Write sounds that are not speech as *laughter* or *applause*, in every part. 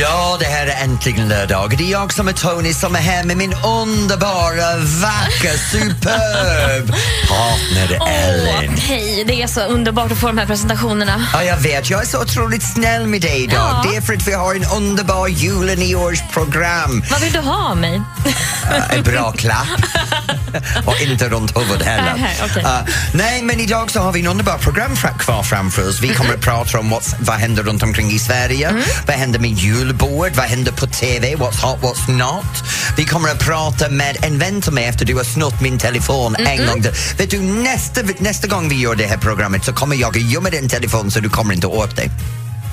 Ja, det här är äntligen lördag. Det är jag som är Tony som är här med min underbara, vackra, *laughs* superb partner Ellen. Åh, hej, det är så underbart att få de här presentationerna. Ja, jag vet. Jag är så otroligt snäll med dig idag. Ja. Det är för att vi har en underbar jul och nyårsprogram. Vad vill du ha av mig? Uh, en bra *laughs* klapp. *laughs* och inte runt huvudet heller. Uh, nej, men idag så har vi en underbar program kvar framför oss. Vi kommer att *laughs* prata om what's, vad händer runt omkring i Sverige, Mm. vad händer med julbord, vad händer på TV, what's hot, what's not. Vi kommer att prata med en vän till mig efter du har snott min telefon en gång. Vet du, nästa, nästa gång vi gör det här programmet så kommer jag att gömma din telefon så du kommer inte åt dig.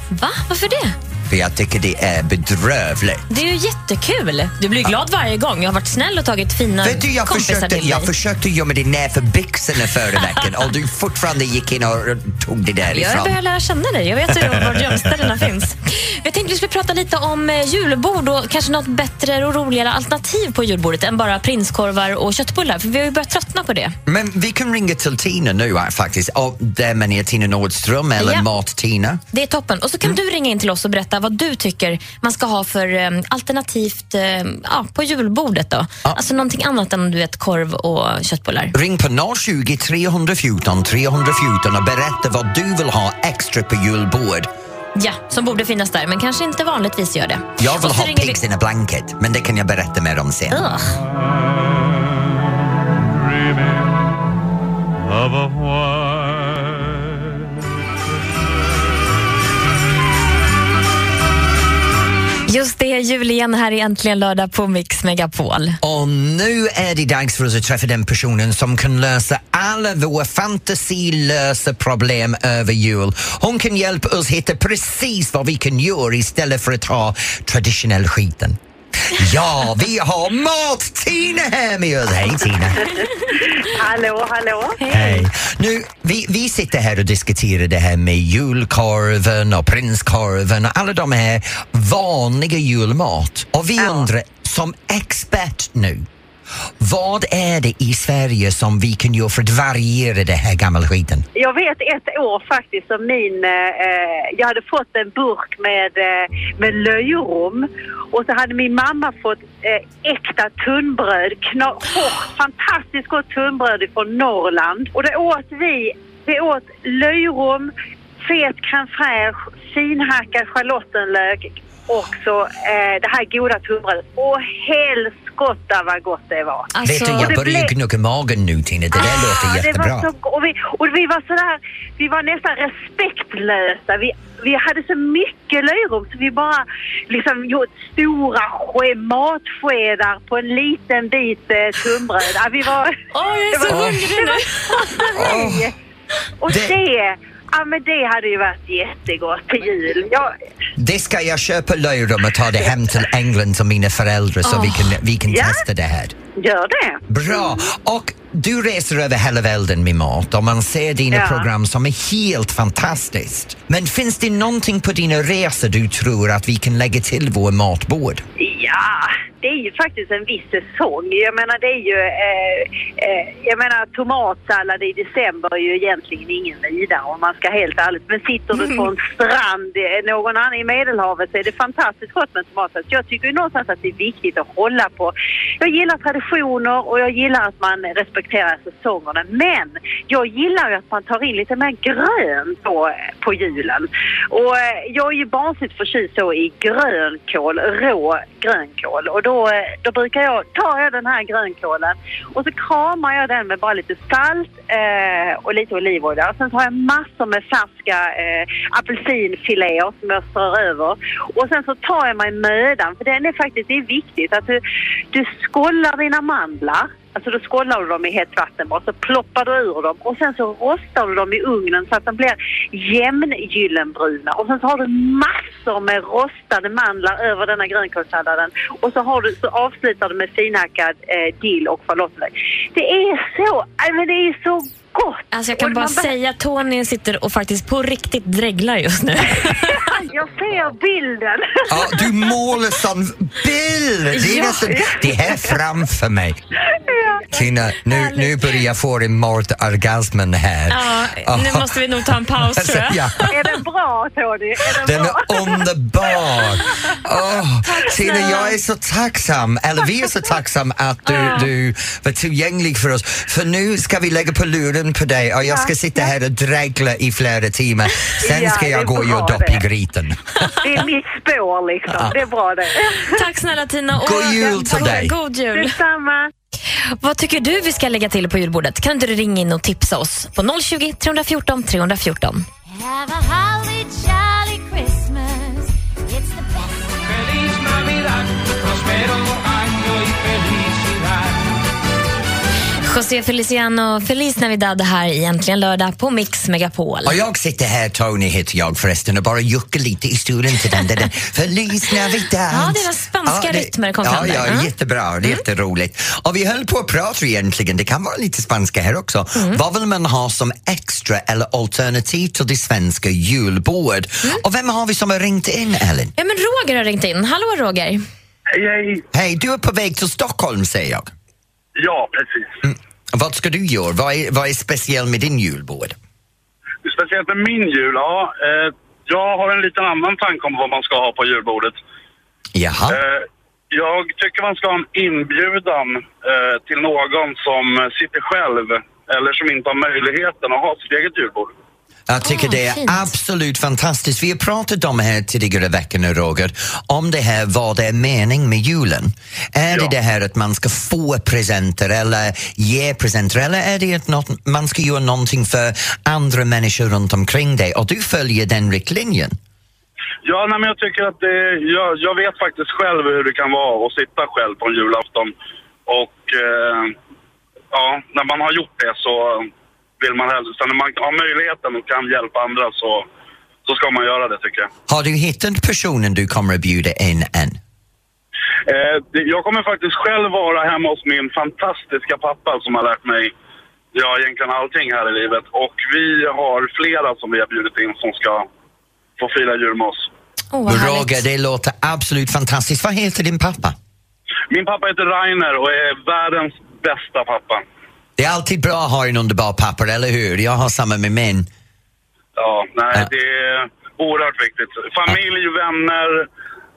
Va? Varför det? För jag tycker det är bedrövligt. Det är ju jättekul. Du blir glad varje gång. Jag har varit snäll och tagit fina Vet du, jag kompisar försökte, till jag dig. försökte gömma det nerför byxorna förra *laughs* veckan och du fortfarande gick in och tog det Jag därifrån. börjar lära känna dig. Jag vet ju var gömställena finns. Jag tänkte vi skulle prata lite om eh, julbord och kanske något bättre och roligare alternativ på julbordet än bara prinskorvar och köttbullar. För vi har ju börjat tröttna på det. Men vi kan ringa till Tina nu äh, faktiskt. Och där man är Tina Nordström eller Ja. Mat-Tina. Det är toppen. Och så kan du ringa in till oss och berätta vad du tycker man ska ha för eh, alternativt eh, ja, på julbordet. Då. Alltså någonting annat än du vet, korv och köttbullar. Ring på 020 314 314 och berätta vad du vill ha extra på julbord. Ja, som borde finnas där, men kanske inte vanligtvis gör det. Jag vill ha ringer vi- pigs in a blanket, men det kan jag berätta mer om sen. Ugh. of a white Just det, jul igen här i Äntligen lördag på Mix Megapol. Och nu är det dags för oss att träffa den personen som kan lösa alla våra fantasilösa problem över jul. Hon kan hjälpa oss hitta precis vad vi kan göra istället för att ha traditionell skiten. *laughs* Ja, vi har Mat-Tina här med oss. Hej Tina! Hallå, hallå. Hej! Nu, vi, vi sitter här och diskuterar det här med julkorven och prinskorven och alla de här vanliga julmat. Och vi undrar, som expert nu, vad är det i Sverige som vi kan göra för att variera det här gammelskiten? Jag vet ett år faktiskt som min... Eh, jag hade fått en burk med, eh, med löjrom och så hade min mamma fått eh, äkta tunnbröd. Kna, oh, fantastiskt gott tunnbröd från Norrland. Och det åt vi. Vi åt löjrom, fet crème fraîche, finhackad schalottenlök och så eh, det här goda tunnbrödet. Och helskotta vad gott det var. Alltså, Vet du, jag börjar blev- gnugga magen nu Tina, det där låter Ah, jättebra. Det var så, och, vi, och vi var sådär, vi var nästan respektlösa. Vi, vi hade så mycket löjrom så vi bara liksom gjort stora ske, matskedar på en liten bit eh, tunnbröd. Ja, vi var... Åh, jag är så hungrig nu. Och Det- det, ja men det hade ju varit jättegott till jul. Jag, Det ska jag köpa löjrom och ta det hem till England till mina föräldrar så vi kan, vi kan Ja. testa det här. gör det. Bra! Och du reser över hela välden med mat och man ser dina Ja. program som är helt fantastiskt. Men finns det någonting på dina resor du tror att vi kan lägga till vår matbord? Ja, det är ju faktiskt en viss säsong. Jag menar det är ju, eh, eh, jag menar tomatsallad i december är ju egentligen ingen vidare om man ska helt ärligt. Men sitter du på en strand eh, någon annan i Medelhavet så är det fantastiskt gott med tomatsallad. Så Jag tycker ju någonstans att det är viktigt att hålla på. Jag gillar traditioner och jag gillar att man respekterar säsongerna. Men jag gillar ju att man tar in lite mer grönt på, på julen. Och eh, jag är ju barnsligt förtjust så i grönkål, rå grönkål. Och då, då brukar jag, tar jag den här grönkålen och så kramar jag den med bara lite salt eh, och lite olivolja. Och sen tar jag massor med färska eh, apelsinfiléer som jag strör över. Och sen så tar jag mig mödan, för den är faktiskt, det är viktigt att du, du skållar dina mandlar Alltså då skållar du dem i hett vatten bara, så ploppar du ur dem och sen så rostar du dem i ugnen så att de blir jämngyllenbruna. Och sen så har du massor med rostade mandlar över denna grönkålssalladen. Och så, har du, så avslutar du med finhackad eh, dill och schalottenlök. Det är så, nej, men det är så gott! Alltså jag kan bara be- säga att Tony sitter och faktiskt på riktigt dreglar just nu. *laughs* Jag ser bilden! Ja, du målar som bild! Det är Ja. nästan, det är här framför mig. ja. Tina, nu, nu börjar jag få en mordorgasmen här. Ja, nu måste vi nog ta en paus tror jag. Ja. Är den bra Tony? Är den, Den bra? är underbar! *laughs* Tina, snälla. jag är så tacksam, eller vi är så tacksam att du, du var tillgänglig för oss. För nu ska vi lägga på luren på dig och jag ska sitta här och dregla i flera timmar. Sen ska jag gå och göra dopp i det. Grytan. Det är mitt spår liksom. Det är bra det. Tack snälla Tina. Och God jul till dig. God jul. Detsamma. Vad tycker du vi ska lägga till på julbordet? Kan inte du ringa in och tipsa oss på 020 314 314? Have José Feliciano, Feliz Navidad här i Äntligen lördag på Mix Megapol. Och jag sitter här, Tony heter jag förresten, och bara juckar lite i stolen till den. där Feliz Navidad! Ja, det var spanska rytmer kom ja, fram där. Ja, Ja. jättebra. Det är jätteroligt. Och vi höll på att prata egentligen, det kan vara lite spanska här också. Vad vill man ha som extra eller alternativ till det svenska julbordet? Och vem har vi som har ringt in, Ellen? Ja, men Roger har ringt in. Hallå Roger. Hej, hej. Hej, du är på väg till Stockholm säger jag. Ja, precis. Vad ska du göra? Vad är, vad är speciellt med din julbord? Speciellt med min jul, ja. Eh, jag har en liten annan tanke om vad man ska ha på julbordet. Jaha. Eh, jag tycker man ska ha en inbjudan eh, till någon som sitter själv eller som inte har möjligheten att ha sitt eget julbord. Jag tycker Åh, det är fint. absolut fantastiskt. Vi har pratat om här tidigare veckan, Roger, om det här vad det är mening med julen. Är det Ja. det här att man ska få presenter eller ge presenter eller är det att något, man ska göra någonting för andra människor runt omkring dig och du följer den riktlinjen? Ja, nej, men jag tycker att det, jag, jag vet faktiskt själv hur det kan vara att sitta själv på en julafton. Och eh, ja, när man har gjort det så vill man helst, så när man har möjligheten och kan hjälpa andra så, så ska man göra det tycker jag. Har du hittat personen du kommer att bjuda in än? Eh, jag kommer faktiskt själv vara hemma hos min fantastiska pappa som har lärt mig ja, egentligen allting här i livet. Och vi har flera som vi har bjudit in som ska få fira jul med oss. Oh, Roger, det låter absolut fantastiskt. Vad heter din pappa? Min pappa heter Rainer och är världens bästa pappa. Det är alltid bra att ha en underbar pappa, eller hur? Jag har samma med min. Ja, nej, Ja. det är oerhört viktigt. Familj, vänner,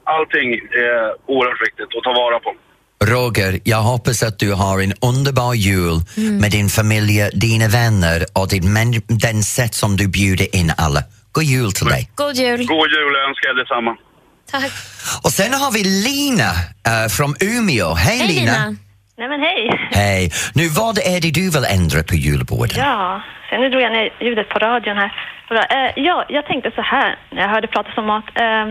allting är oerhört viktigt att ta vara på. Roger, jag hoppas att du har en underbar jul med din familj, dina vänner och din män- den sätt som du bjuder in alla. God jul till dig. God jul. God jul, jag önskar er detsamma. Tack. Och sen har vi Lina eh, från Umeå. Hej, Hej Lina! Lina. Nej men hej. Hej. Nu, vad är det du vill ändra på julbordet? Ja, sen nu drog jag ner ljudet på radion här. Eh, ja, jag tänkte så här när jag hörde pratas om mat. Eh,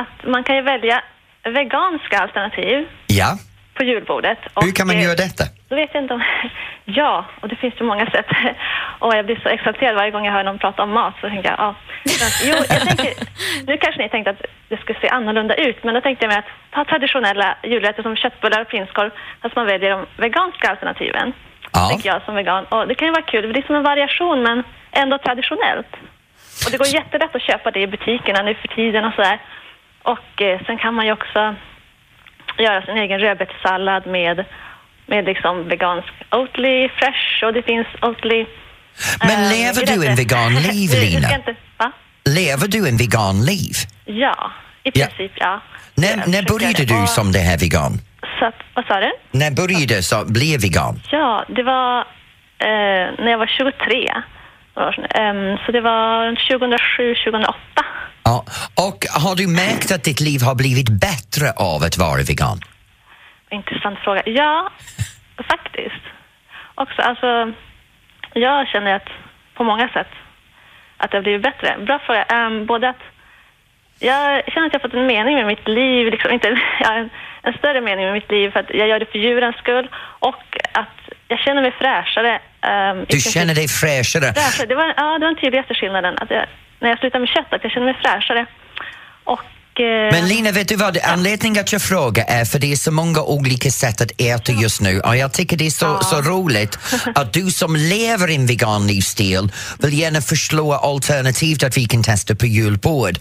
att man kan ju välja veganska alternativ Ja, på julbordet. hur kan man eh, göra detta? Då vet jag inte om... *laughs* Ja, och det finns ju många sätt. *laughs* Och jag blir så exalterad varje gång jag hör någon prata om mat. Så tänker jag, ja. Men, Jo, jag tänker, *laughs* nu kanske ni tänkte att det skulle se annorlunda ut, men då tänkte jag mig att ta traditionella julrätter som köttbullar och prinskorv, fast man väljer de veganska alternativen. Ja. Tänker jag som vegan. Och det kan ju vara kul, för det är som en variation, men ändå traditionellt. Och det går jättelätt att köpa det i butikerna nu för tiden och sådär. Och eh, sen kan man ju också göra sin egen rödbetssallad med, med liksom vegansk Oatly Fresh och det finns Oatly... Men eh, lever du en veganliv, *laughs* Lina? Inte? Lever du en veganliv? Ja, i Ja. princip ja. När, Jag när försöker började du Och som det här vegan? Så att, vad sa du? När började du så bli vegan? Ja, det var eh, när jag var 23. år sedan. Ehm, så det var 2007, 2008. Ja. Och har du märkt att ditt liv har blivit bättre av att vara vegan? Intressant fråga. Ja, faktiskt. Också, alltså, jag känner att på många sätt att det har blivit bättre. Bra fråga. Ehm, både att jag känner att jag har fått en mening med mitt liv, liksom, inte, *laughs* ja, en, en större mening med mitt liv för att jag gör det för djurens skull och att jag känner mig fräschare. i Du känner dig fräschare? Fräschare. Det var, ja, det var den tydligaste skillnaden. Att jag, när jag slutar med kött, att jag känner mig fräschare. Och, Men Lina, vet du vad? Anledningen att jag frågar är för det är så många olika sätt att äta just nu och jag tycker det är så, så roligt att du som lever en vegan livsstil vill gärna förslå alternativ att vi kan testa på julbord.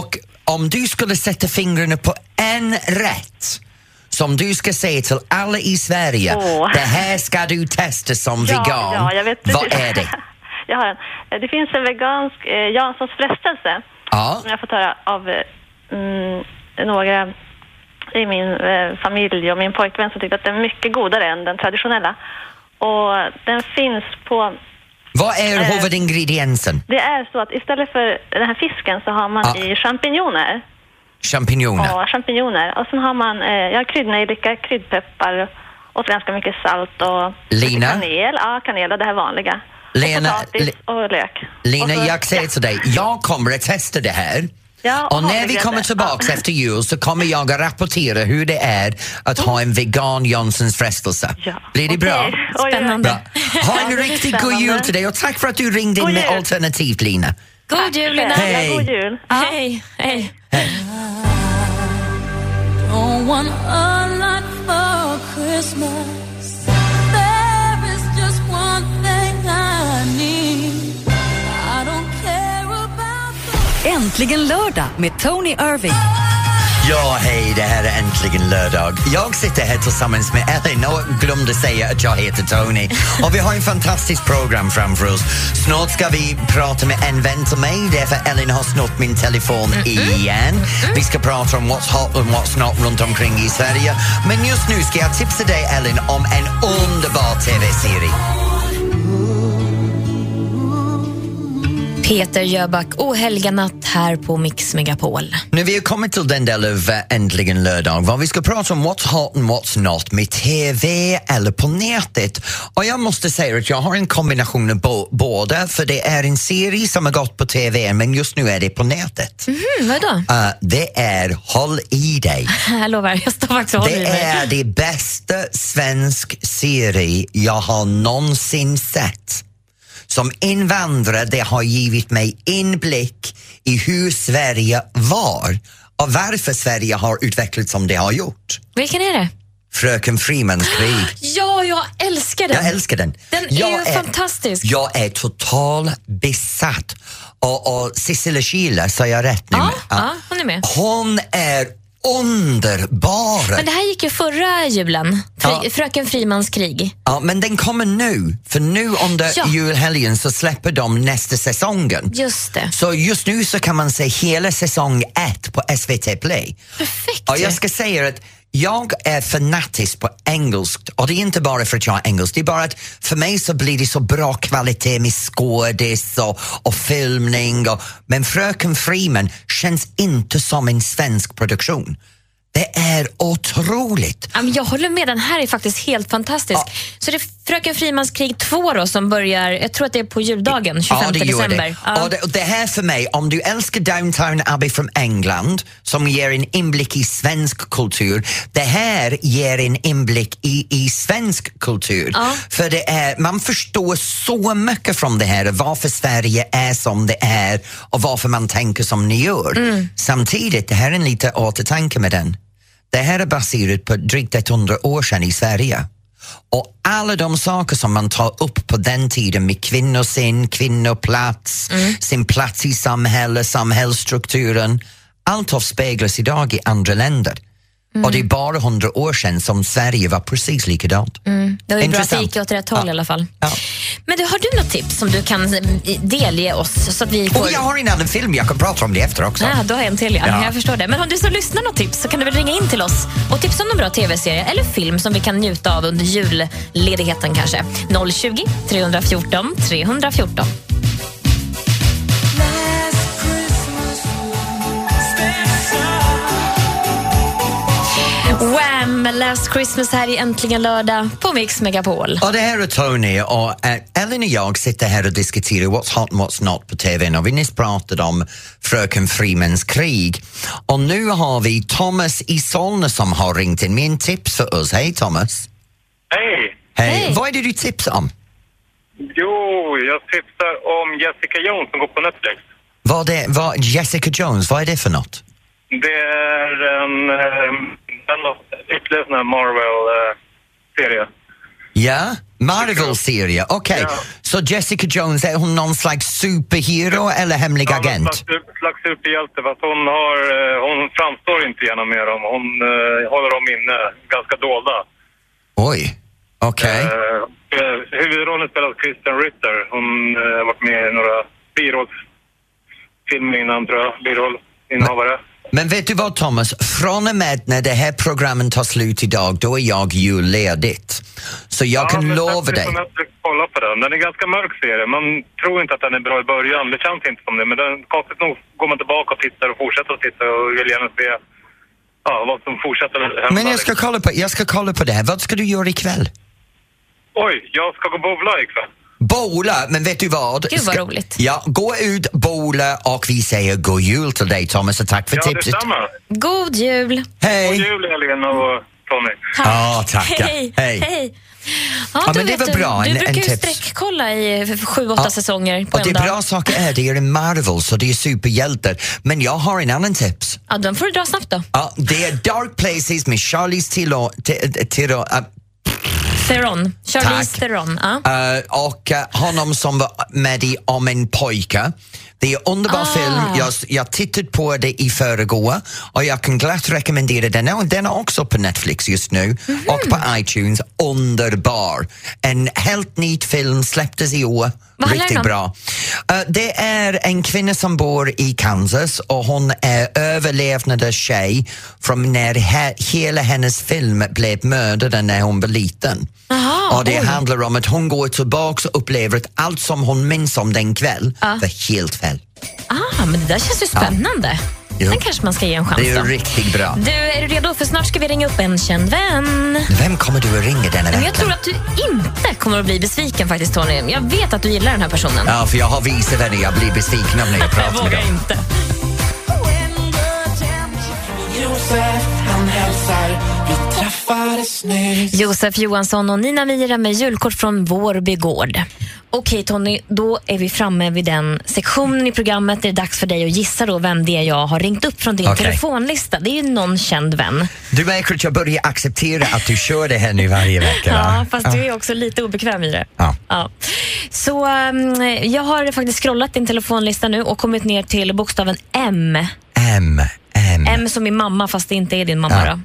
Och om du skulle sätta fingrarna på en rätt som du ska säga till alla i Sverige, Åh. det här ska du testa som ja, vegan. Ja, vad är det? *laughs* jag har en. Eh, Det finns en vegansk eh, Janssons frestelse Ja, som jag har fått höra av eh, mm, några i min eh, familj och min pojkvän som tyckte att den är mycket godare än den traditionella. Och den finns på... Vad är Eh. huvudingrediensen? Det är så att istället för den här fisken så har man Ja. i champinjoner. Champinjoner. Ja, champinjoner. Och sen har man eh, ja, kryddnejlika, kryddpeppar och ganska mycket salt och Lina? kanel. Ja, kanel och det här vanliga. Lena, och potatis och lök. Lina, och så, jag säger ja. till dig, jag kommer att testa det här. Ja, och när vi kommer tillbaka Ja. efter jul så kommer jag att rapportera hur det är att ha en vegan Janssons frestelse. Ja. Blir det bra? Spännande. Bra. Ha en riktigt god jul till dig och tack för att du ringde in med jul. alternativt Lina. God jul, Lina. Hej. Hej. God jul. Hej. Hej. Don't want a lot for Christmas. Äntligen lördag med Tony Irving. Ja, hej, det här är äntligen lördag. Jag sitter här tillsammans med Ellen och glömde säga att jag heter Tony. Och vi har en fantastiskt program framför oss. Snart ska vi prata med en vän till mig därför Ellen har snott min telefon igen. Vi ska prata om what's hot och what's not runt omkring i Sverige. Men just nu ska jag tipsa dig Ellen om en underbar TV-serie. Peter Jöback och Helga Natt här på Mix Megapol. Nu vi har kommit till den del av Äntligen lördag var vi ska prata om what's hot and what's not med TV eller på nätet. Och jag måste säga att jag har en kombination av båda för det är en serie som har gått på TV men just nu är det på nätet. Mm, vadå? Uh, det är Håll i dig. *laughs* Jag lovar, jag står faktiskt och i Det mig. är det bästa svensk serie jag har någonsin sett. Som invandrare det har givit mig inblick i hur Sverige var och varför Sverige har utvecklats som det har gjort. Vilken är det? Fröken Frimans krig. *gasps* Ja, jag älskar den. Jag älskar den. Den är jag ju fantastisk. Jag är total besatt. Och, och Cecilia Schiele, sa jag rätt nu? Ja, ja, hon är med. Hon är underbar! Men det här gick ju förra julen. Fri, Ja. Fröken Frimans krig. Ja, men den kommer nu, för nu under Ja. julhelgen så släpper de nästa säsongen. Just det. Så just nu så kan man se hela säsong ett på SVT Play. Perfekt Och jag ska säga att jag är fanatisk på engelskt och det är inte bara för att jag är engelsk, det är bara att för mig så blir det så bra kvalitet med skådis och, och filmning och, men Fröken Freeman' känns inte som en svensk produktion. Det är otroligt. Ja, men Jag håller med, den här är faktiskt helt fantastisk. Så det är Fröken Frimans krig 2 då, som börjar, jag tror att det är på juldagen, 25 ja, det december. Det. Ja. Och det. Och det här för mig, om du älskar Downtown Abbey från England som ger en inblick i svensk kultur, det här ger en inblick i, i svensk kultur. Ja. För det är, man förstår så mycket från det här, varför Sverige är som det är och varför man tänker som ni gör. Mm. Samtidigt, det här är en lite återtanke med den. Det här är baserat på drygt 100 år sedan i Sverige. Och alla de saker som man tar upp på den tiden med kvinnosyn, kvinnoplats, sin plats i samhället, samhällsstrukturen. Allt avspeglas idag i andra länder. Och det är bara 100 år sedan som Sverige var precis likadant. Det var ju bra att det Intressant. gick åt rätt håll Ja. i alla fall. Ja. Men du, har du något tips som du kan eh, delge oss? Så att vi får... Och jag har en annan film, jag kan prata om det efter också. Ah, du har en till ja. Ja. Jag förstår det. Men om du som lyssnar något tips så kan du väl ringa in till oss och tipsa om någon bra tv-serie eller film som vi kan njuta av under julledigheten kanske. 020 314 314. Wham! Last Christmas här i Äntligen lördag på Mix Megapol. Och det här är Tony och äh, Ellen och jag sitter här och diskuterar what's hot and what's not på TV och vi nyss pratade om Fröken Frimans krig. Och nu har vi Thomas i Solna som har ringt in med en tips för oss. Hej Thomas! Hej! Hej! Hej. Vad är det du tipsar om? Jo, jag tipsar om Jessica Jones som går på Netflix. Vad är vad, Jessica Jones, vad är det för något? Det är en, eh, en av ytterligare sån här Marvel-serie. Ja, Marvel-serie, okej. Ja. Så Jessica Jones, är hon någon slags superhero eller hemlig Ja, agent? Slags, slags superhjälte, fast hon, har, eh, hon framstår inte genom med dem. Hon eh, håller dem inne, ganska dolda. Oj, okej. Eh, eh, huvudrollen spelas av Kristen Ritter. Hon har varit med i några birollsfilmer innan, tror jag. Birollinnehavare. Men vet du vad Thomas, från och med när det här programmet tar slut idag, då är jag julledigt. Så jag kan men lova dig. du kolla på den. Den är ganska mörk serie. Man tror inte att den är bra i början. Det känns inte som det. Men den, konstigt nog går man tillbaka och tittar och fortsätter att titta och vill gärna se ja, vad som fortsätter hända. Men jag ska, kolla på, jag ska kolla på det här. Vad ska du göra ikväll? Oj, jag ska gå bowla ikväll. Bowla, men vet du vad? Gud, vad Ska- roligt. Ja, gå ut, bowla och vi säger god jul till dig Thomas och tack för Ja, tipset. detsamma. God jul! God Hej! jul Elin och Tony. Ja, tackar. Hej! Hej. Hej. Ja, du men det var bra. Du En- brukar en ju sträckkolla i sju, åtta Ja. säsonger på Och det en dag. bra saker är, det är en Marvel så det är superhjältar. Men jag har en annan tips. Ja, den får du dra snabbt då. Ja, det är Dark Places med Charlize Theron. Theron. Charlize Tack. Theron. Ja. Eh, och eh, honom som var med i Om en pojke. Det är en underbar Ah. film. Jag, jag tittat på det i förrgår och jag kan glatt rekommendera den. Den är också på Netflix just nu och på iTunes. Underbar! En helt ny film, släpptes i år. Vad Riktigt bra. Eh, det är en kvinna som bor i Kansas och hon är överlevnande tjej från när he- hela hennes film blev mördad när hon var liten. Jaha, och det oj. handlar om att hon går tillbaka och upplever att allt som hon minns om den kväll Ja. var helt fel. Ah, men det där känns ju spännande. Jo. Den kanske man ska ge en chans Det är då. riktigt bra. Du, är du redo? För snart ska vi ringa upp en känd vän. Vem kommer du att ringa denna Men vecka? jag tror att du inte kommer att bli besviken faktiskt Tony. Jag vet att du gillar den här personen. Ja, för jag har visat henne jag blir besviken av när jag *laughs* pratar med dem. inte. Josef, han hälsar, vi träffades nyss. Josef Johansson och Nina Mira med julkort från Vårby gård. Okej Tony, då är vi framme vid den sektionen i programmet. Det är dags för dig att gissa då vem det är jag har ringt upp från din Okej. telefonlista. Det är ju någon känd vän. Du märker att jag börjar acceptera att du kör det här nu varje vecka. *laughs* Ja, va? fast du är också lite obekväm i det. Ja. Ja. Så um, jag har faktiskt scrollat din telefonlista nu och kommit ner till bokstaven M. M, M. M som i mamma fast det inte är din mamma Ja. då.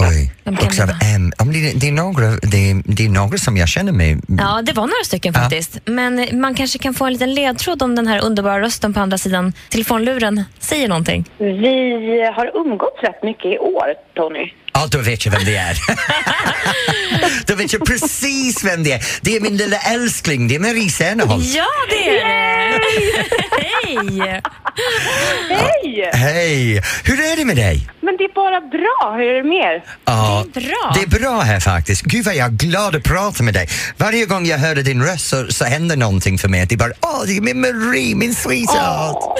Oj, Vem kan det? M. Ja, det, det, är några, det, det är några som jag känner med. Ja, det var några stycken faktiskt. Men man kanske kan få en liten ledtråd om den här underbara rösten på andra sidan telefonluren säger någonting. Vi har umgåtts rätt mycket i år, Tony. Ja, då vet jag vem det är. *laughs* då vet jag precis vem det är. Det är min lilla älskling, det är Marie Serneholt. Ja, det är det! Hej! Hej! Hej! Hur är det med dig? Men det är bara bra. Hur är det med er? Ja, Det är bra. Det är bra här faktiskt. Gud vad jag är glad att prata med dig. Varje gång jag hör din röst så, så händer någonting för mig. Det är bara, åh, det är min Marie, min sweetheart.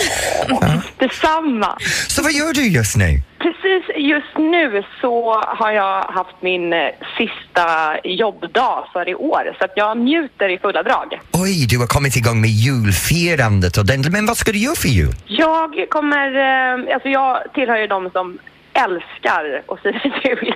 Detsamma. Så vad gör du just nu? Precis just nu så har jag haft min eh, sista jobbdag för i år. Så att jag njuter i fulla drag. Oj, du har kommit igång med julfirandet ordentligt. Men vad ska du göra för jul? Jag kommer... Eh, alltså jag tillhör ju de som älskar att fira jul.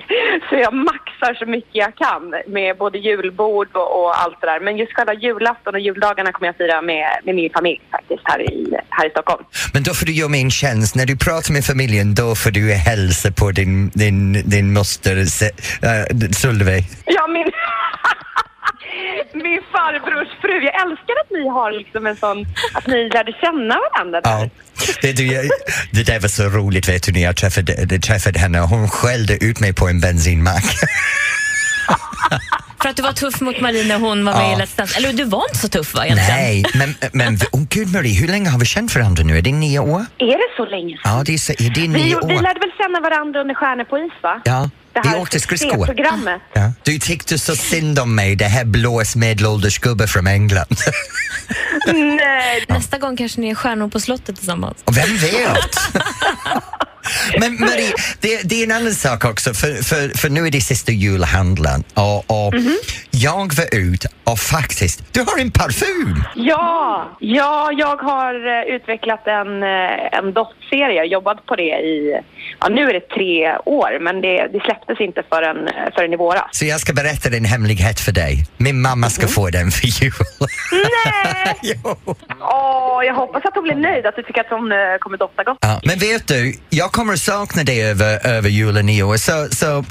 Så jag maxar så mycket jag kan med både julbord och, och allt det där. Men just själva julafton och juldagarna kommer jag fira med, med min familj faktiskt här i, här i Stockholm. Men då får du göra mig en tjänst. När du pratar med familjen, då får du hälsa på din, din, din moster äh, Solveig. Ja, min... *laughs* *laughs* min farbrors fru. Jag älskar att ni har liksom en sån... Att ni lärde känna varandra där. Ja. Det, det, det där var så roligt vet du när jag träffade, jag träffade henne. Hon skällde ut mig på en bensinmack. *laughs* För att du var tuff mot Marie när hon var med Ja. i Let's Dance. Eller du var inte så tuff va egentligen? Nej, men, men oh, gud Marie, hur länge har vi känt varandra nu? Är det nio år? Är det så länge sedan? Ja, det är, så- det är Vi, nio vi år. lärde väl känna varandra under Stjärnor på is, va? Ja, Det vi här åkte skridskor. programmet. Ja. Du tyckte så synd om mig, det här blås medelålders gubbe från England. Nej, Nästa gång kanske ni är stjärnor på slottet tillsammans. Vem vet? *laughs* Men Marie, det, det är en annan sak också, för, för, för nu är det sista julhandeln och, och mhm jag var ut och faktiskt, du har en parfym! Ja, ja, jag har eh, utvecklat en, eh, en doftserie, jobbat på det i, ja nu är det tre år, men det, det släpptes inte förrän, eh, förrän i våras. Så jag ska berätta en hemlighet för dig. Min mamma ska få den för jul. Nej! *laughs* jo. Åh, jag hoppas att hon blir nöjd, att du tycker att hon kommer dofta gott. Ja, men vet du, jag kommer att sakna dig över, över jul och nyår. Så, så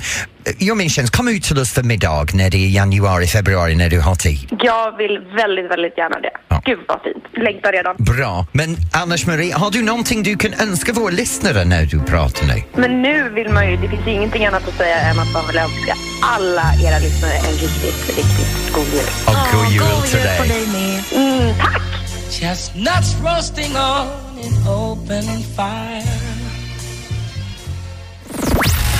gör min tjänst, kom ut till oss för middag när det är januari, februari när du har tid. Jag vill väldigt, väldigt gärna det. Gud vad fint. Längtar redan. Bra. Men Anders Marie, har du någonting du kan önska våra lyssnare när du pratar nu? Men nu vill man ju, det finns ingenting annat att säga än att man vill önska alla era lyssnare en riktigt, riktigt god jul. Och god jul till dig. Mm, tack! Chestnuts roasting on an open fire.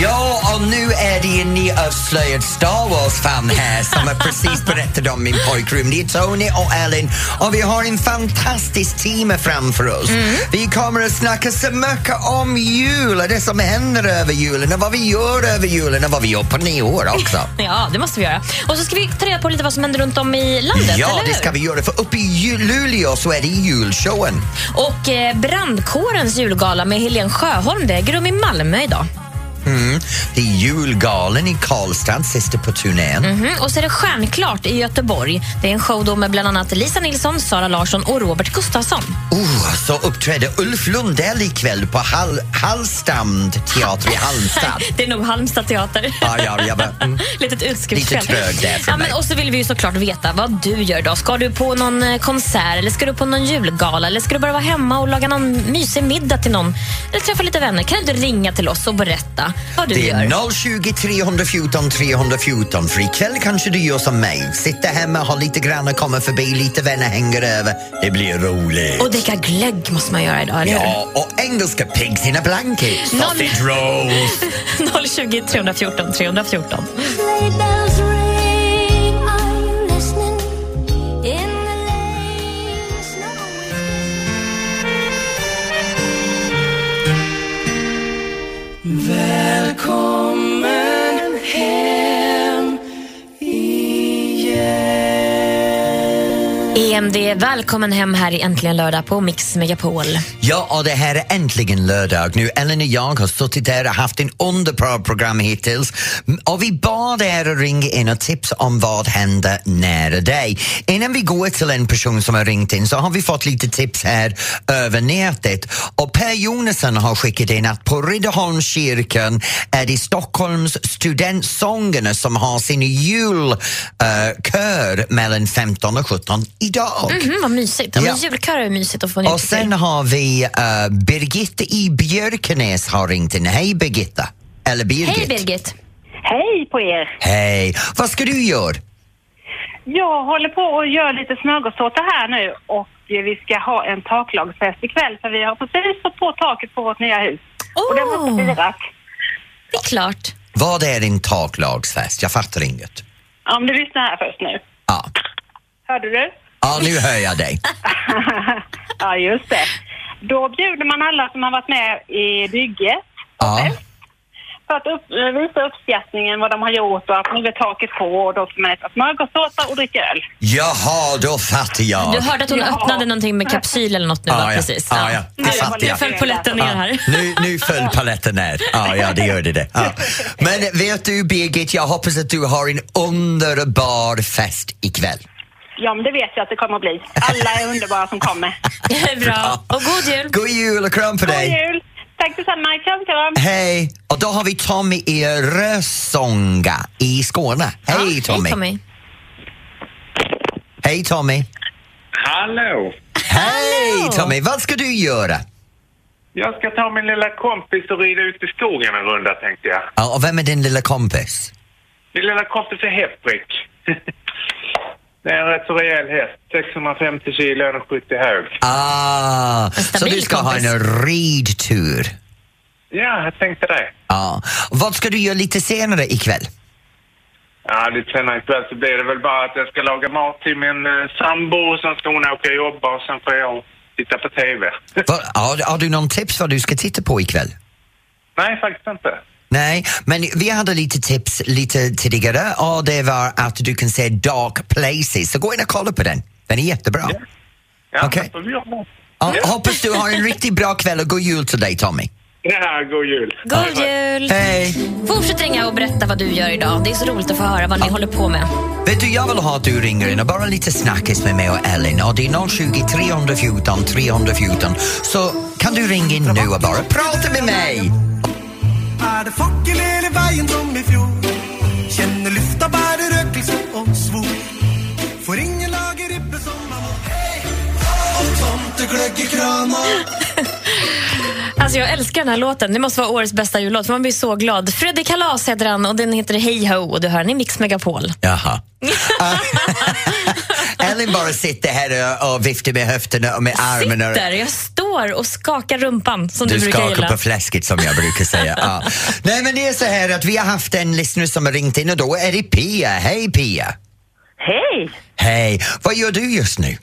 Ja, och nu är det en nyavslöjad Star Wars-fan här som har precis berättat om min pojkrum. Det är Tony och Ellen och vi har en fantastisk timme framför oss. Vi kommer att snacka så mycket om jul och det som händer över julen och vad vi gör över julen och vad vi gör på nyår också. *laughs* Ja, det måste vi göra. Och så ska vi ta reda på lite vad som händer runt om i landet, Ja, det ska vi göra för uppe i Luleå så är det julshowen. Och eh, brandkårens julgala med Helen Sjöholm, det äger rum i Malmö idag. Mm. Det är julgalen i Karlstad, sista på turnén. Mhm, Och så är det Stjärnklart i Göteborg. Det är en show då med bland annat Lisa Nilsson, Sara Larsson och Robert Gustafsson. Oh, så uppträder Ulf Lundell ikväll på Hall Hallstam teater i Halmstad. *laughs* Det är nog Halmstad teater. Ja, ja, jag bara, mm. *laughs* Litet utskriftsfel. Lite trög där för ja, mig. men Och så vill vi ju såklart veta vad du gör idag. Ska du på någon eh, konsert eller ska du på någon julgala eller ska du bara vara hemma och laga någon mysig middag till någon? Eller träffa lite vänner? Kan du ringa till oss och berätta vad du Det gör? är 020 314 314 för ikväll kanske du gör som mig. Sitter hemma, har lite grann kommer förbi, lite vänner hänger över. Det blir roligt. Och dricka glögg måste man göra idag, eller? Ja, och engelska pigs in a blanket. Sausage rolls. 020 314 314. EMD, välkommen hem här i Äntligen lördag på Mix Megapol. Ja, och det här är äntligen lördag nu. Ellen och jag har suttit där och haft en underbar program hittills. Och vi bad er att ringa in och tipsa om vad händer nära dig. Innan vi går till en person som har ringt in så har vi fått lite tips här över nätet. Och Per Jonasson har skickat in att på Riddarholmskyrkan är det Stockholms studentsångerna som har sin julkör mellan 15 och 17 idag. Mhm, vad mysigt. Ja. men Ja. Julkör är mysigt att få nytt Och sen har vi uh, Birgitta i Björkenäs har ringt in. Hej Birgitta! Eller Birgit. Hej Birgit! Hej på er! Hej! Vad ska du göra? Jag håller på och gör lite smörgåstårta här nu och vi ska ha en taklagsfest ikväll för vi har precis fått på taket på vårt nya hus. Och det måste firas. Det är klart. Vad är din taklagsfest? Jag fattar inget. Om du lyssnar här först nu. Ja, Hörde du? Ja nu hör jag dig. *laughs* ja, just det. Då bjuder man alla som har varit med i bygget Ja. för att upp, eh, visa uppskattningen, vad de har gjort och att nu är taket på och då ska man äta smörgåstårta och dricka öl. Jaha, då fattar jag. Du hörde att hon Ja. öppnade någonting med kapsyl eller något nu va? Ja, ja. Precis. Ja, ja. Det Nu- fattar Nu jag. föll polletten ner här. Nu, nu föll paletten ner. Ja, ja, det gör det. det. Ja. Men vet du Birgit, jag hoppas att du har en underbar fest ikväll. Ja, men det vet jag att det kommer att bli. Alla är underbara som kommer. *laughs* Bra. Och god jul! God jul och kram på God dig! jul! Tack detsamma. Kram, kram. Hej! Och då har vi Tommy i Rösånga i Skåne. Hej Tommy! Hej Tommy. Hej Tommy! Hallå! Hej Tommy! Vad ska du göra? Jag ska ta min lilla kompis och rida ut i skogen en runda tänkte jag. Ja, och vem är din lilla kompis? Min lilla kompis är Heprick. *laughs* det är en rätt så rejäl häst. 650 kilo och 70 hög. Ah, så du ska kompis. ha en ridtur? Ja, jag tänkte det. Ja. Vad ska du göra lite senare ikväll? Ja, lite senare ikväll så blir det väl bara att jag ska laga mat till min eh, sambo och sen ska hon åka och jobba och sen får jag titta på TV. Va, har, har du någon tips vad du ska titta på ikväll? Nej, faktiskt inte. Nej, men vi hade lite tips lite tidigare och det var att du kan se Dark Places, så gå in och kolla på den. Den är jättebra. Ja, göra det. Ja, hoppas du har en riktigt bra kväll och god jul till dig Tommy. Ja, god jul. God jul! Hej! Fortsätt ringa och berätta vad du gör idag. Det är så roligt att få höra vad ni håller på med. Vet du, jag vill ha att du ringer in och bara lite snackis med mig och Ellen och det är 020 314 314 så kan du ringa in nu och bara prata med mig? Er det fakkel hele veien som i fjor? Kjenner lufta bærer røkelse og svor. For ingen lager ribbe som er vår. Hei, og tomtegløgg i krana. *laughs* Alltså jag älskar den här låten. Det måste vara årets bästa jullåt för man blir så glad. Freddy Kalas heter han och den heter Hey Ho och du hör den i Mix Megapol. Jaha. *laughs* Ellen bara sitter här och, och viftar med höfterna och med armarna. Sitter, jag står och skakar rumpan som du, Du brukar skakar gilla. på fläsket som jag brukar säga. Ja. *laughs* Nej men det är så här att vi har haft en lyssnare som har ringt in och då är det Pia. Hej Pia! Hej! Hej! Vad gör du just nu?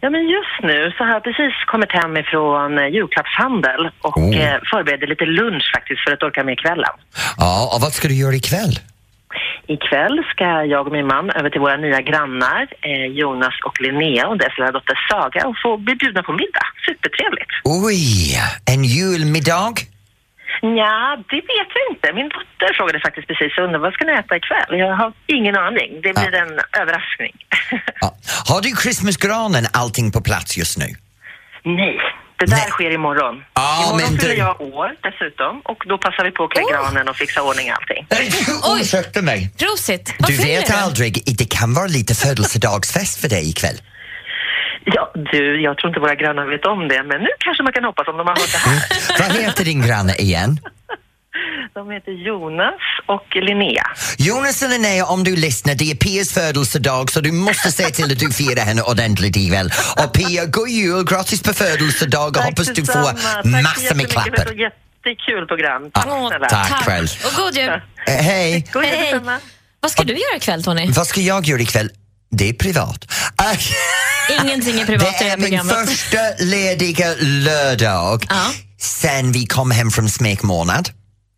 Ja, men just nu så har jag precis kommit hem ifrån eh, julklappshandel och Oh. eh, förbereder lite lunch faktiskt för att orka med kvällen. Ja, och vad ska du göra ikväll? Ikväll ska jag och min man över till våra nya grannar eh, Jonas och Linnea och deras lilla dotter Saga och få bli bjudna på middag. Supertrevligt! Oj, en julmiddag? Ja, det vet jag inte. Min dotter frågade faktiskt precis undrar vad ska ni äta ikväll? Jag har ingen aning. Det blir en överraskning. Har du Christmasgranen allting på plats just nu? Nej, det där sker imorgon. Ja, imorgon men fyller du- jag år dessutom och då passar vi på att klä granen och fixa ordning allting. *laughs* Ursäkta mig. Prosit! Du vet aldrig, det kan vara lite födelsedagsfest för dig ikväll. Ja, du, jag tror inte våra grannar vet om det, men nu kanske man kan hoppas om de har hört det här. Vad heter din granne igen? *laughs* *laughs* De heter Jonas och Linnea. Jonas och Linnea, om du lyssnar, det är Pias födelsedag så du måste se till att du firar henne ordentligt ikväll. Och Pia, god jul, grattis på födelsedag och hoppas du får massor med Tack klappar. ett jättekul program. Tack Ja, snälla. tack själv. Och god jul! Eh, hej! *laughs* God jul Hej. Vad ska du göra ikväll Tony? Vad ska jag göra ikväll? Det är privat. *laughs* Ingenting är privat det i det är här min programmet. första lediga lördag sen vi kom hem från smekmånad.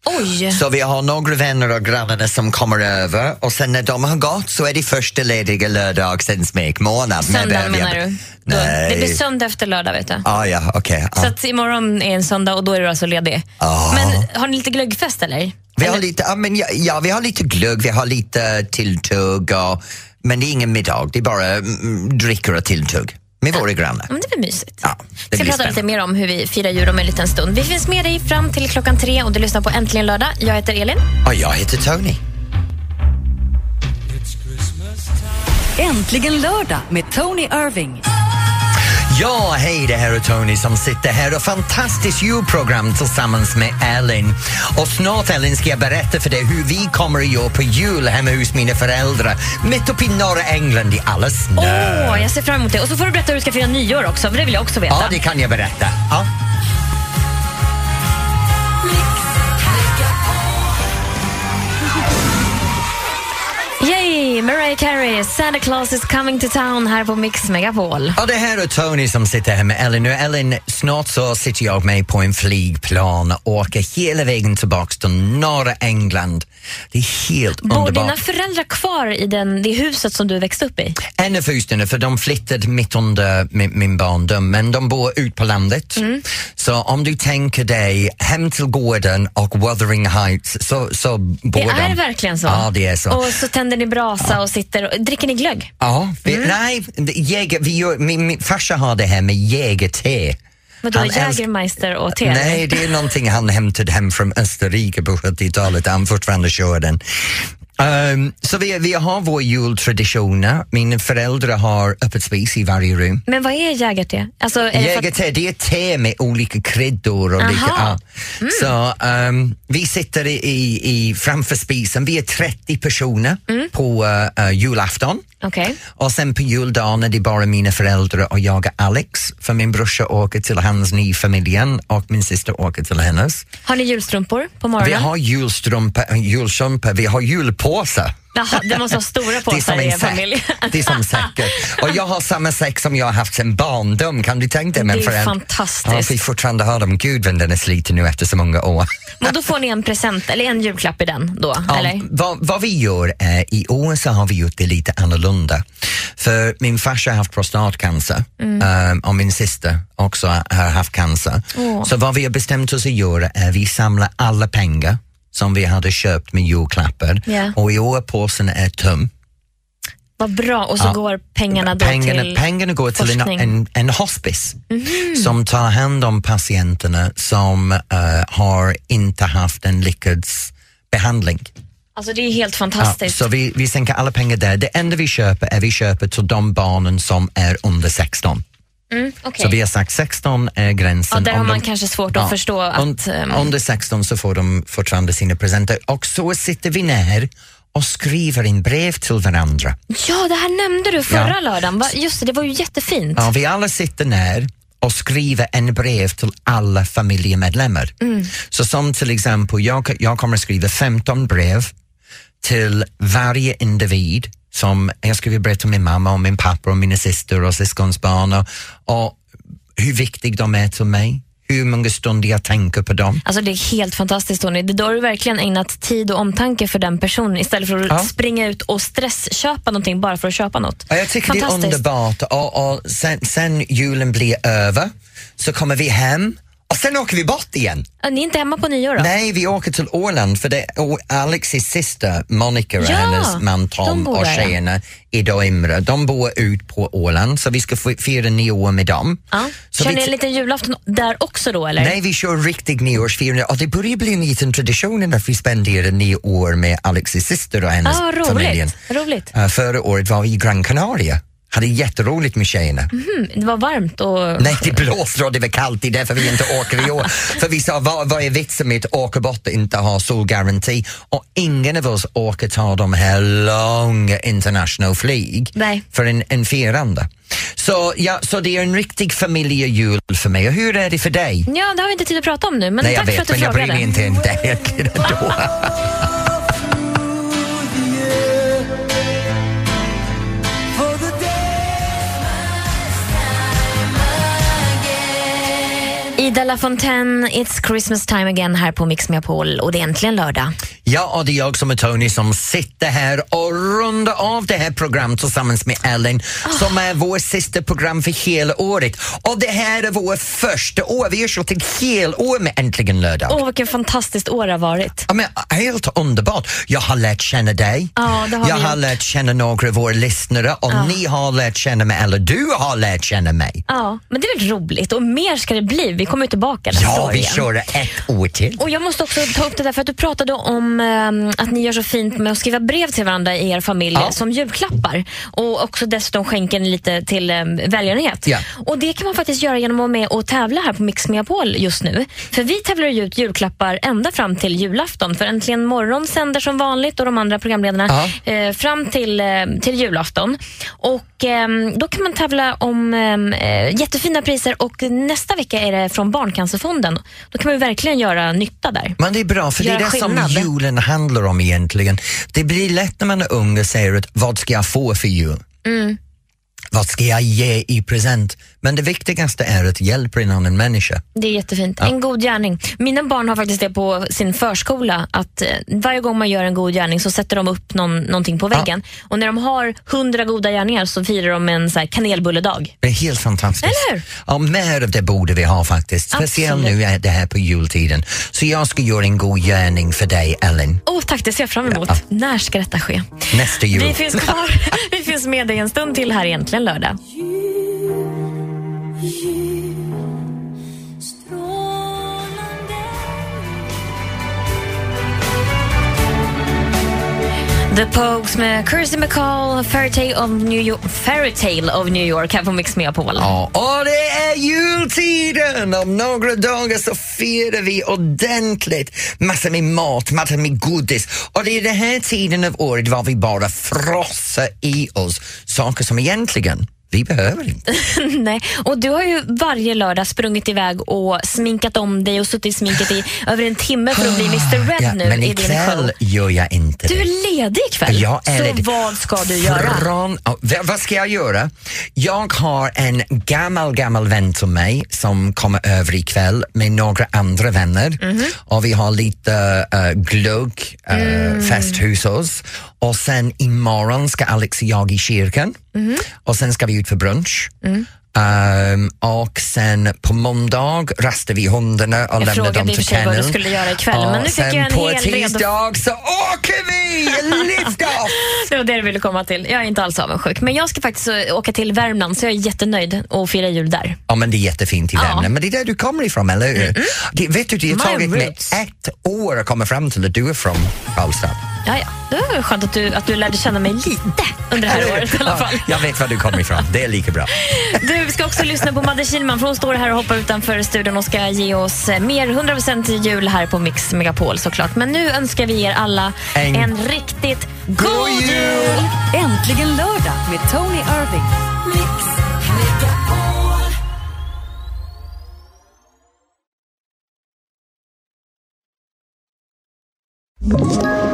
Oj! Så vi har några vänner och grannar som kommer över och sen när de har gått så är det första lediga lördag sen smekmånad. Söndag menar du? Nej. det blir söndag efter lördag vet du. Ah, ja, okej. Så ja. att imorgon är en söndag och då är du alltså ledig. Ah. Men har ni lite glöggfest eller? Vi har lite, ja, men ja, ja, vi har lite glögg, vi har lite tilltugg och, men det är ingen middag, det är bara mm, dricker och tilltugg med våra grannar. Men det är väl mysigt. Ja, det Vi ska blir prata spännande. lite mer om hur vi firar jul om en liten stund. Vi finns med dig fram till klockan tre och du lyssnar på Äntligen lördag. Jag heter Elin. Och jag heter Tony. Äntligen lördag med Tony Irving. Ja, hej, det här är Tony som sitter här och fantastiskt julprogram tillsammans med Ellen. Och snart Ellen ska jag berätta för dig hur vi kommer att göra på jul hemma hos mina föräldrar mitt uppe i norra England i alla snö. Åh, jag ser fram emot det. Och så får du berätta hur du ska fira nyår också, för det vill jag också veta. Ja, det kan jag berätta. Ja. Mariah Carey, Santa Claus is coming to town här på Mix Megapol. Och det här är Tony som sitter här med Ellen. Nu Ellen, snart så sitter jag med på en flygplan och åker hela vägen tillbaks till norra England. Det är helt Bor underbart. dina föräldrar kvar i den, det huset som du växte upp i? En av husen, för de flyttade mitt under min, min barndom, men de bor ut på landet. Mm. Så om du tänker dig hem till gården och Wuthering Heights så, så bor Det de. är verkligen så? Ja, det är så. Och så tänder ni brasa och sitter och... Dricker ni glögg? Ja, vi, Mm. nej, jäger, vi gör, min, min farsa har det här med jägerte. Vadå, Han Jägermeister och te? Nej, det är någonting han hämtade hem från Österrike på 70-talet. Han fortfarande kör den. Ehm, så vi, vi har vår jultraditioner. Mina föräldrar har öppet spis i varje rum. Men vad är jägerte? Alltså, är det för att- Jägerte, det är te med olika kryddor. Och Aha. lika, ja. Mm. Så ehm, vi sitter i, i, framför spisen, vi är 30 personer Mm. på uh, julafton. Okej. Och sen på juldagen är det bara mina föräldrar och jag och Alex, för min brorsa åker till hans nyfamiljen och min syster åker till hennes. Har ni julstrumpor på Vi morgonen? har julstrumpor, julstrumpor, vi har julpåsar. Jaha, *laughs* det måste vara stora påsar i en familj. *laughs* Det är som säckar. Och jag har samma säck som jag har haft sen barndom, kan du tänka dig? Det är Men föräldrar- fantastiskt. Ja, vi fortfarande har dem. Gud vad den är sliten nu efter så många år. *laughs* Men då får ni en present, eller en julklapp i den då, Ja, eller? vad, vad vi gör eh, i år så har vi gjort det lite annorlunda. För min farsa har haft prostatcancer Mm. eh, och min syster också har haft cancer. Åh. Så vad vi har bestämt oss att göra är att vi samlar alla pengar som vi hade köpt med julklappar Ja. och i år påsen är tom. Vad bra. Och så Ja. går pengarna då pengarna, till pengarna går till en, forskning. en, en hospice Mhm. som tar hand om patienterna som eh, har inte haft en lyckad behandling. Alltså det är helt Ja, fantastiskt. så vi, vi sänker alla pengar där. Det enda vi köper är vi köper till de barnen som är under 16. Mm, okej. Så vi har sagt 16 är gränsen. Ja, där har Om man de- kanske svårt att förstå att, un- ehm, Under 16 så får de fortfarande sina presenter och så sitter vi ner och skriver in brev till varandra. Ja, det här nämnde du förra Ja. lördagen. Va? Just det, det var ju jättefint. Ja, vi alla sitter ner och skriver en brev till alla familjemedlemmar. Mm. Så som till exempel, jag, jag kommer skriva 15 brev till varje individ som jag skriver brev till min mamma och min pappa och mina syster och syskonsbarn och, och hur viktiga de är till mig, hur många stunder jag tänker på dem. Alltså det är helt fantastiskt Tony. Det- Då har du verkligen ägnat tid och omtanke för den personen istället för att Ja. springa ut och stressköpa någonting bara för att köpa något. Ja, jag tycker det är underbart och, och sen, sen julen blir över så kommer vi hem och sen åker vi bort igen. Ja, Ni är inte hemma på nyår då? Nej, vi åker till Åland för det Alexis syster Monica och Ja, hennes man de Tom bor och där, ja. tjejerna Ida och Imre, de bor ut på Åland så vi ska fira nyår med dem. Ja. Så Kör vi ni en liten julafton där också då eller? Nej, vi kör riktig nyårsfirande och det börjar bli en liten tradition att vi spenderar nyår med Alexis syster och hennes ah, roligt. familj. roligt. Uh, förra året var vi i Gran Canaria, hade jätteroligt med tjejerna. Mhm, det var varmt och... Nej, det blåser och det var kallt, det är därför vi inte åker i år. *laughs* För vi sa, vad, vad är vitsen med att åka bort och inte ha solgaranti? Och ingen av oss åker ta de här långa international flyg Nej. för en, en firande. Så, ja, så det är en riktig familjejul för mig. Och hur är det för dig? Ja, det har vi inte tid att prata om nu, men Nej, jag tack för vet, att du men jag bryr frågade. mig inte. *laughs* *laughs* Ida LaFontaine, It's Christmas time again här på Mix Megapol och det är äntligen lördag. Ja, och det är jag som är Tony som sitter här och rundar av det här programmet tillsammans med Ellen som är vår sista program för hela året. Och det här är vår första år. Vi har kört ett helår med Äntligen lördag. Åh, vilket fantastiskt år det har varit. Ja, men, helt underbart. Jag har lärt känna dig. Ja, det har jag vi har gjort. lärt känna några av våra lyssnare och Ja. ni har lärt känna mig, eller du har lärt känna mig. Ja, men det är väl roligt och mer ska det bli. Vi kommer tillbaka nästa Ja, år vi kör ett år till. Och Jag måste också ta upp det där för att du pratade om ehm, att ni gör så fint med att skriva brev till varandra i er familj Ja. som julklappar och också dessutom skänker ni lite till um, välgörenhet. Ja. Och Det kan man faktiskt göra genom att vara med och tävla här på Mix Megapol just nu. För vi tävlar ju ut julklappar ända fram till julafton. För Äntligen morgon sänder som vanligt och de andra programledarna eh, fram till, eh, till julafton. Och ehm, Då kan man tävla om ehm, eh, jättefina priser och nästa vecka är det från Barncancerfonden. Då kan man verkligen göra nytta där. Men det är bra, för det är Göra det som skillnad. Julen handlar om egentligen. Det blir lätt när man är ung och säger att vad ska jag få för jul? Mm. Vad ska jag ge i present? Men det viktigaste är att hjälpa en annan människa. Det är jättefint. Ja. En god gärning. Mina barn har faktiskt det på sin förskola att eh, varje gång man gör en god gärning så sätter de upp någon, någonting på väggen. Och när de har hundra goda gärningar så firar de en så här kanelbulledag. Det är helt fantastiskt. Eller hur? Ja, mer av det borde vi ha faktiskt. Speciellt nu är det här på jultiden. Så jag ska göra en god gärning för dig, Ellen, Åh tack, det ser jag fram emot. När ska detta ske? nästa jul. Vi finns kvar. *laughs* Vi finns med dig en stund till här egentligen lördag. The Pogues med Kirsty McCall, Fairytale of New York, Fairytale of New York här på Mix Megapol. Ja, och det är jultiden! Om några dagar så firar vi ordentligt. Massor med mat, massor med godis. Och det är den här tiden av året var vi bara frossar i oss saker som egentligen vi behöver inte. *laughs* Nej, och du har ju varje lördag sprungit iväg och sminkat om dig och suttit i sminket i *gasps* över en timme för att bli Mr Red Ja, nu men i din ikväll show. gör jag inte Du det. är ledig ikväll, Jag är så ledig. vad ska du göra? Från, vad ska jag göra? Jag har en gammal, gammal vän till mig som kommer över ikväll med några andra vänner Mhm. och vi har lite uh, glögg, uh, Mm. fest hos oss och sen imorgon ska Alex och jag i kyrkan Mhm. och sen ska vi ut för brunch. Mm. Ehm, och sen på måndag rastar vi hundarna och Jag lämnar frågade dem i och till för sig vad du kenneln. skulle göra ikväll, men nu fick sen jag en på hel redo- tisdag så åker vi! Lift *laughs* off! Det var det du ville komma till. Jag är inte alls avundsjuk. Men jag ska faktiskt eh, åka till Värmland så jag är jättenöjd och fira jul där. Ja men det är jättefint i Ja. Värmland, men det är där du kommer ifrån, eller hur? Det, vet du, det har tagit mig ett år att komma fram till att du är från Karlstad. Ja, ja. Det var skönt att du, att du lärde känna mig lite under det här året i alla fall. Ja, jag vet var du kommer ifrån, det är lika bra. Du, vi ska också lyssna på Madde Kihlman för hon står här och hoppar utanför studion och ska ge oss mer 100% jul här på Mix Megapol såklart. Men nu önskar vi er alla En- en, riktigt god jul! Äntligen lördag med Tony Irving. Ett